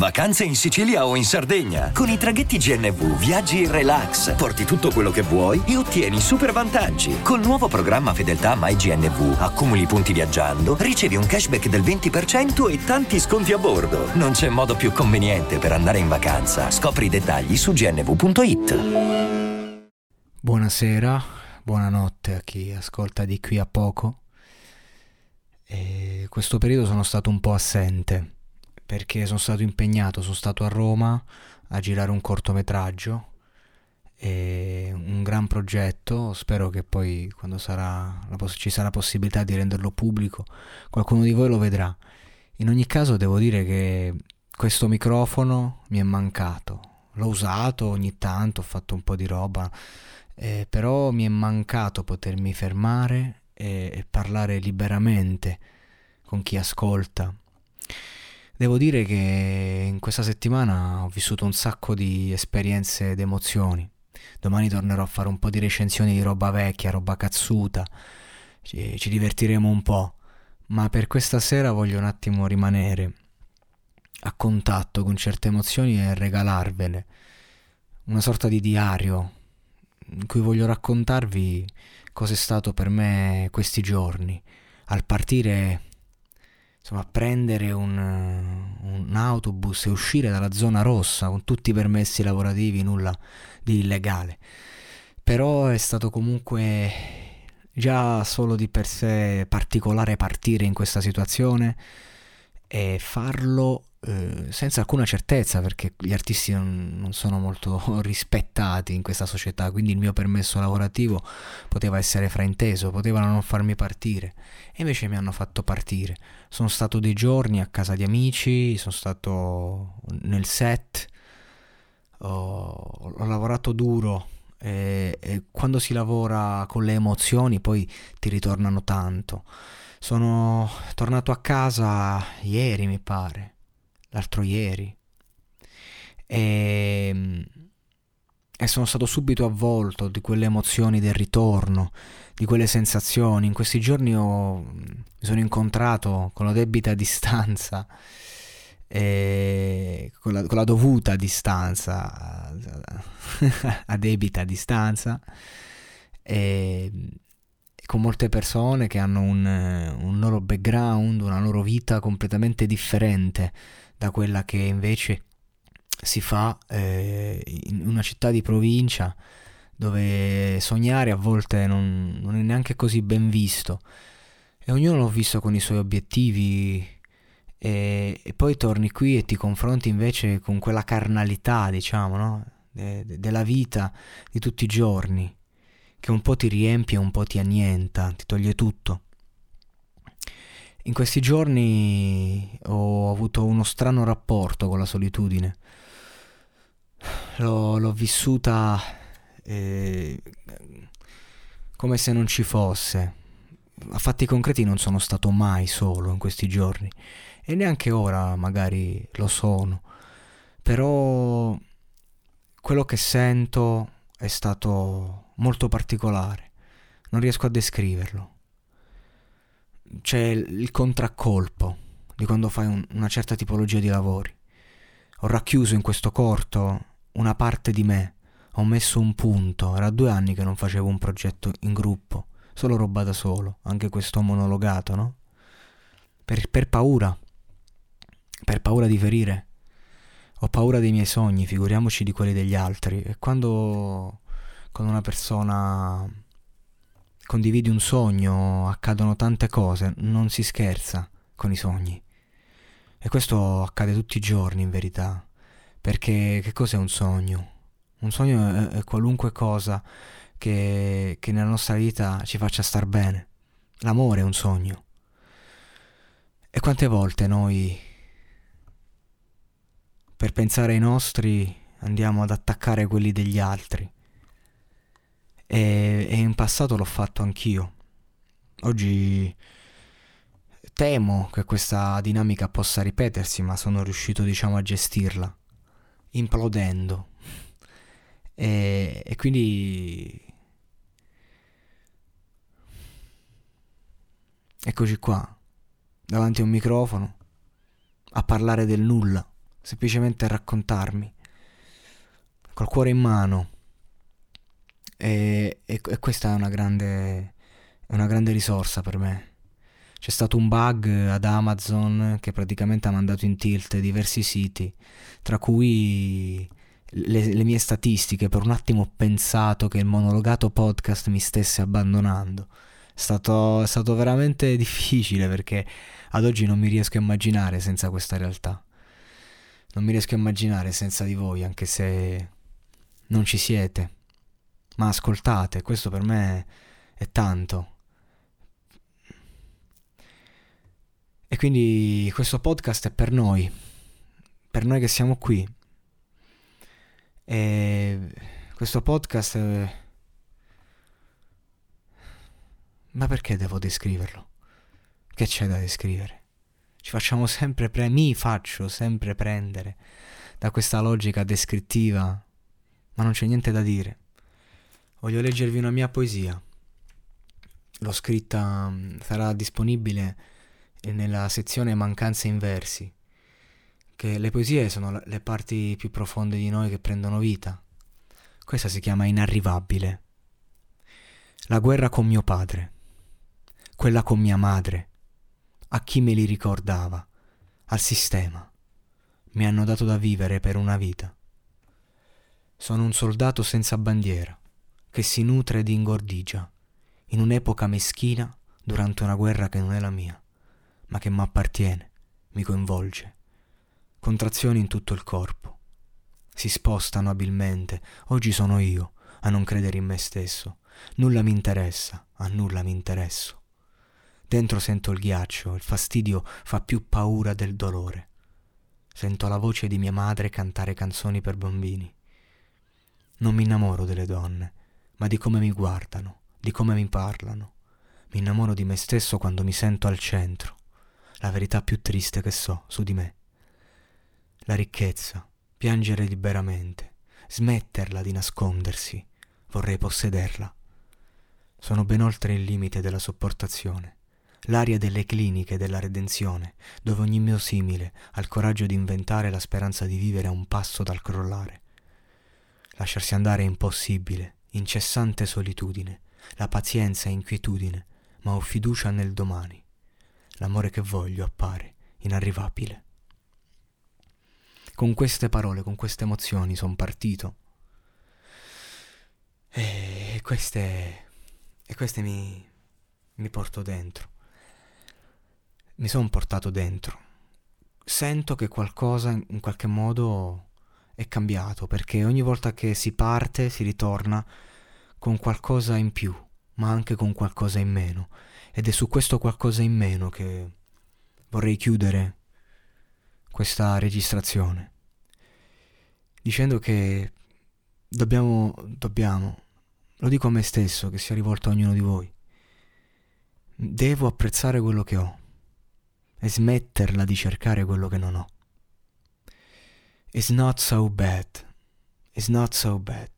Vacanze in Sicilia o in Sardegna. Con i traghetti GNV viaggi in relax, porti tutto quello che vuoi e ottieni super vantaggi. Col nuovo programma Fedeltà MyGNV accumuli punti viaggiando, ricevi un cashback del 20% e tanti sconti a bordo. Non c'è modo più conveniente per andare in vacanza. Scopri i dettagli su gnv.it. Buonasera, buonanotte a chi ascolta di qui a poco. E questo periodo sono stato un po' assente perché sono stato impegnato, sono stato a Roma a girare un cortometraggio, un gran progetto, spero che poi quando sarà, ci sarà possibilità di renderlo pubblico, qualcuno di voi lo vedrà. In ogni caso devo dire che questo microfono mi è mancato, l'ho usato ogni tanto, ho fatto un po' di roba, eh, però mi è mancato potermi fermare e, e parlare liberamente con chi ascolta Devo dire che in questa settimana ho vissuto un sacco di esperienze ed emozioni. Domani tornerò a fare un po' di recensioni di roba vecchia, roba cazzuta. Ci, ci divertiremo un po'. Ma per questa sera voglio un attimo rimanere a contatto con certe emozioni e regalarvele. Una sorta di diario in cui voglio raccontarvi cosa è stato per me questi giorni. Al partire insomma, prendere un, un, autobus e uscire dalla zona rossa con tutti i permessi lavorativi, nulla di illegale. Però è stato comunque già solo di per sé particolare partire in questa situazione e farlo eh, senza alcuna certezza perché gli artisti non, non, sono molto rispettati in questa società quindi il mio permesso lavorativo poteva essere frainteso potevano non farmi partire. E invece mi hanno fatto partire. Sono stato dei giorni a casa di amici sono stato nel set ho, ho lavorato duro e, e quando si lavora con le emozioni poi ti ritornano tanto. Sono tornato a casa ieri mi pare l'altro ieri e, e sono stato subito avvolto di quelle emozioni del ritorno, di quelle sensazioni. In questi giorni ho, mi sono incontrato con la debita distanza, con la, con, la, dovuta distanza, a debita distanza, e, con molte persone che hanno un, un loro background, una loro vita completamente differente da quella che invece si fa eh, in una città di provincia dove sognare a volte non, non, è neanche così ben visto e ognuno l'ho visto con i suoi obiettivi e, e, poi torni qui e ti confronti invece con quella carnalità diciamo no? de, de, della vita di tutti i giorni che un po' ti riempie un po' ti annienta, ti toglie tutto. In questi giorni ho avuto uno strano rapporto con la solitudine. L'ho, l'ho vissuta eh, come se non ci fosse. A fatti concreti non sono stato mai solo in questi giorni e neanche ora magari lo sono. Però quello che sento è stato molto particolare. Non riesco a descriverlo c'è il contraccolpo di quando fai un, una certa tipologia di lavori. Ho racchiuso in questo corto una parte di me, ho messo un punto, era due anni che non facevo un progetto in gruppo, solo roba da solo, anche questo monologato, no? Per, per paura, per paura di ferire. Ho paura dei miei sogni, figuriamoci di quelli degli altri. E quando con una persona condividi un sogno, accadono tante cose, non si scherza con i sogni. E questo accade tutti i giorni in verità, perché che cos'è un sogno? Un sogno è, è qualunque cosa che, che nella nostra vita ci faccia star bene. L'amore è un sogno. E quante volte noi per pensare ai nostri andiamo ad attaccare quelli degli altri. E, passato l'ho fatto anch'io. Oggi temo che questa dinamica possa ripetersi, ma sono riuscito, diciamo, a gestirla, implodendo. E, e quindi... Eccoci qua, davanti a un microfono, a parlare del nulla, semplicemente a raccontarmi, col cuore in mano. E, e, e questa è una grande, una grande risorsa per me. C'è stato un bug ad Amazon che praticamente ha mandato in tilt diversi siti, tra cui le, le, mie statistiche. Per un attimo ho pensato che il monologato podcast mi stesse abbandonando. È stato, è stato veramente difficile perché ad oggi non mi riesco a immaginare senza questa realtà. Non mi riesco a immaginare senza di voi, anche se non ci siete. Ma ascoltate, questo per me è tanto. E quindi questo podcast è per noi, per noi che siamo qui. E questo podcast... È... Ma perché devo descriverlo? Che c'è da descrivere? Ci facciamo sempre pre- mi faccio sempre prendere da questa logica descrittiva, ma non c'è niente da dire. Voglio leggervi una mia poesia. L'ho scritta, mm, sarà disponibile nella sezione mancanze in versi, che le poesie sono le parti più profonde di noi che prendono vita. Questa si chiama inarrivabile. La guerra con mio padre, quella con mia madre, a chi me li ricordava, al sistema. Mi hanno dato da vivere per una vita. Sono un soldato senza bandiera, che si nutre di ingordigia, in un'epoca meschina durante una guerra che non è la mia, ma che mi appartiene, mi coinvolge. Contrazioni in tutto il corpo. Si spostano abilmente, oggi sono io a non credere in me stesso. Nulla mi interessa, a nulla mi interesso. Dentro sento il ghiaccio, il fastidio fa più paura del dolore. Sento la voce di mia madre cantare canzoni per bambini. Non mi innamoro delle donne, ma di come mi guardano, di come mi parlano. Mi innamoro di me stesso quando mi sento al centro, la verità più triste che so su di me. La ricchezza, piangere liberamente, smetterla di nascondersi, vorrei possederla. Sono ben oltre il limite della sopportazione l'aria delle cliniche della redenzione, dove ogni mio simile ha il coraggio di inventare la speranza di vivere a un passo dal crollare. Lasciarsi andare è impossibile, incessante solitudine, la pazienza è inquietudine, ma ho fiducia nel domani. L'amore che voglio appare inarrivabile. Con queste parole, con queste emozioni sono partito. E queste, e queste mi, mi porto dentro mi sono portato dentro. Sento che qualcosa in qualche modo è cambiato, perché ogni volta che si parte si ritorna con qualcosa in più, ma anche con qualcosa in meno. Ed è su questo qualcosa in meno che vorrei chiudere questa registrazione, dicendo che dobbiamo, dobbiamo, lo dico a me stesso, che sia rivolto a ognuno di voi, devo apprezzare quello che ho e smetterla di cercare quello che non ho. It's not so bad. It's not so bad.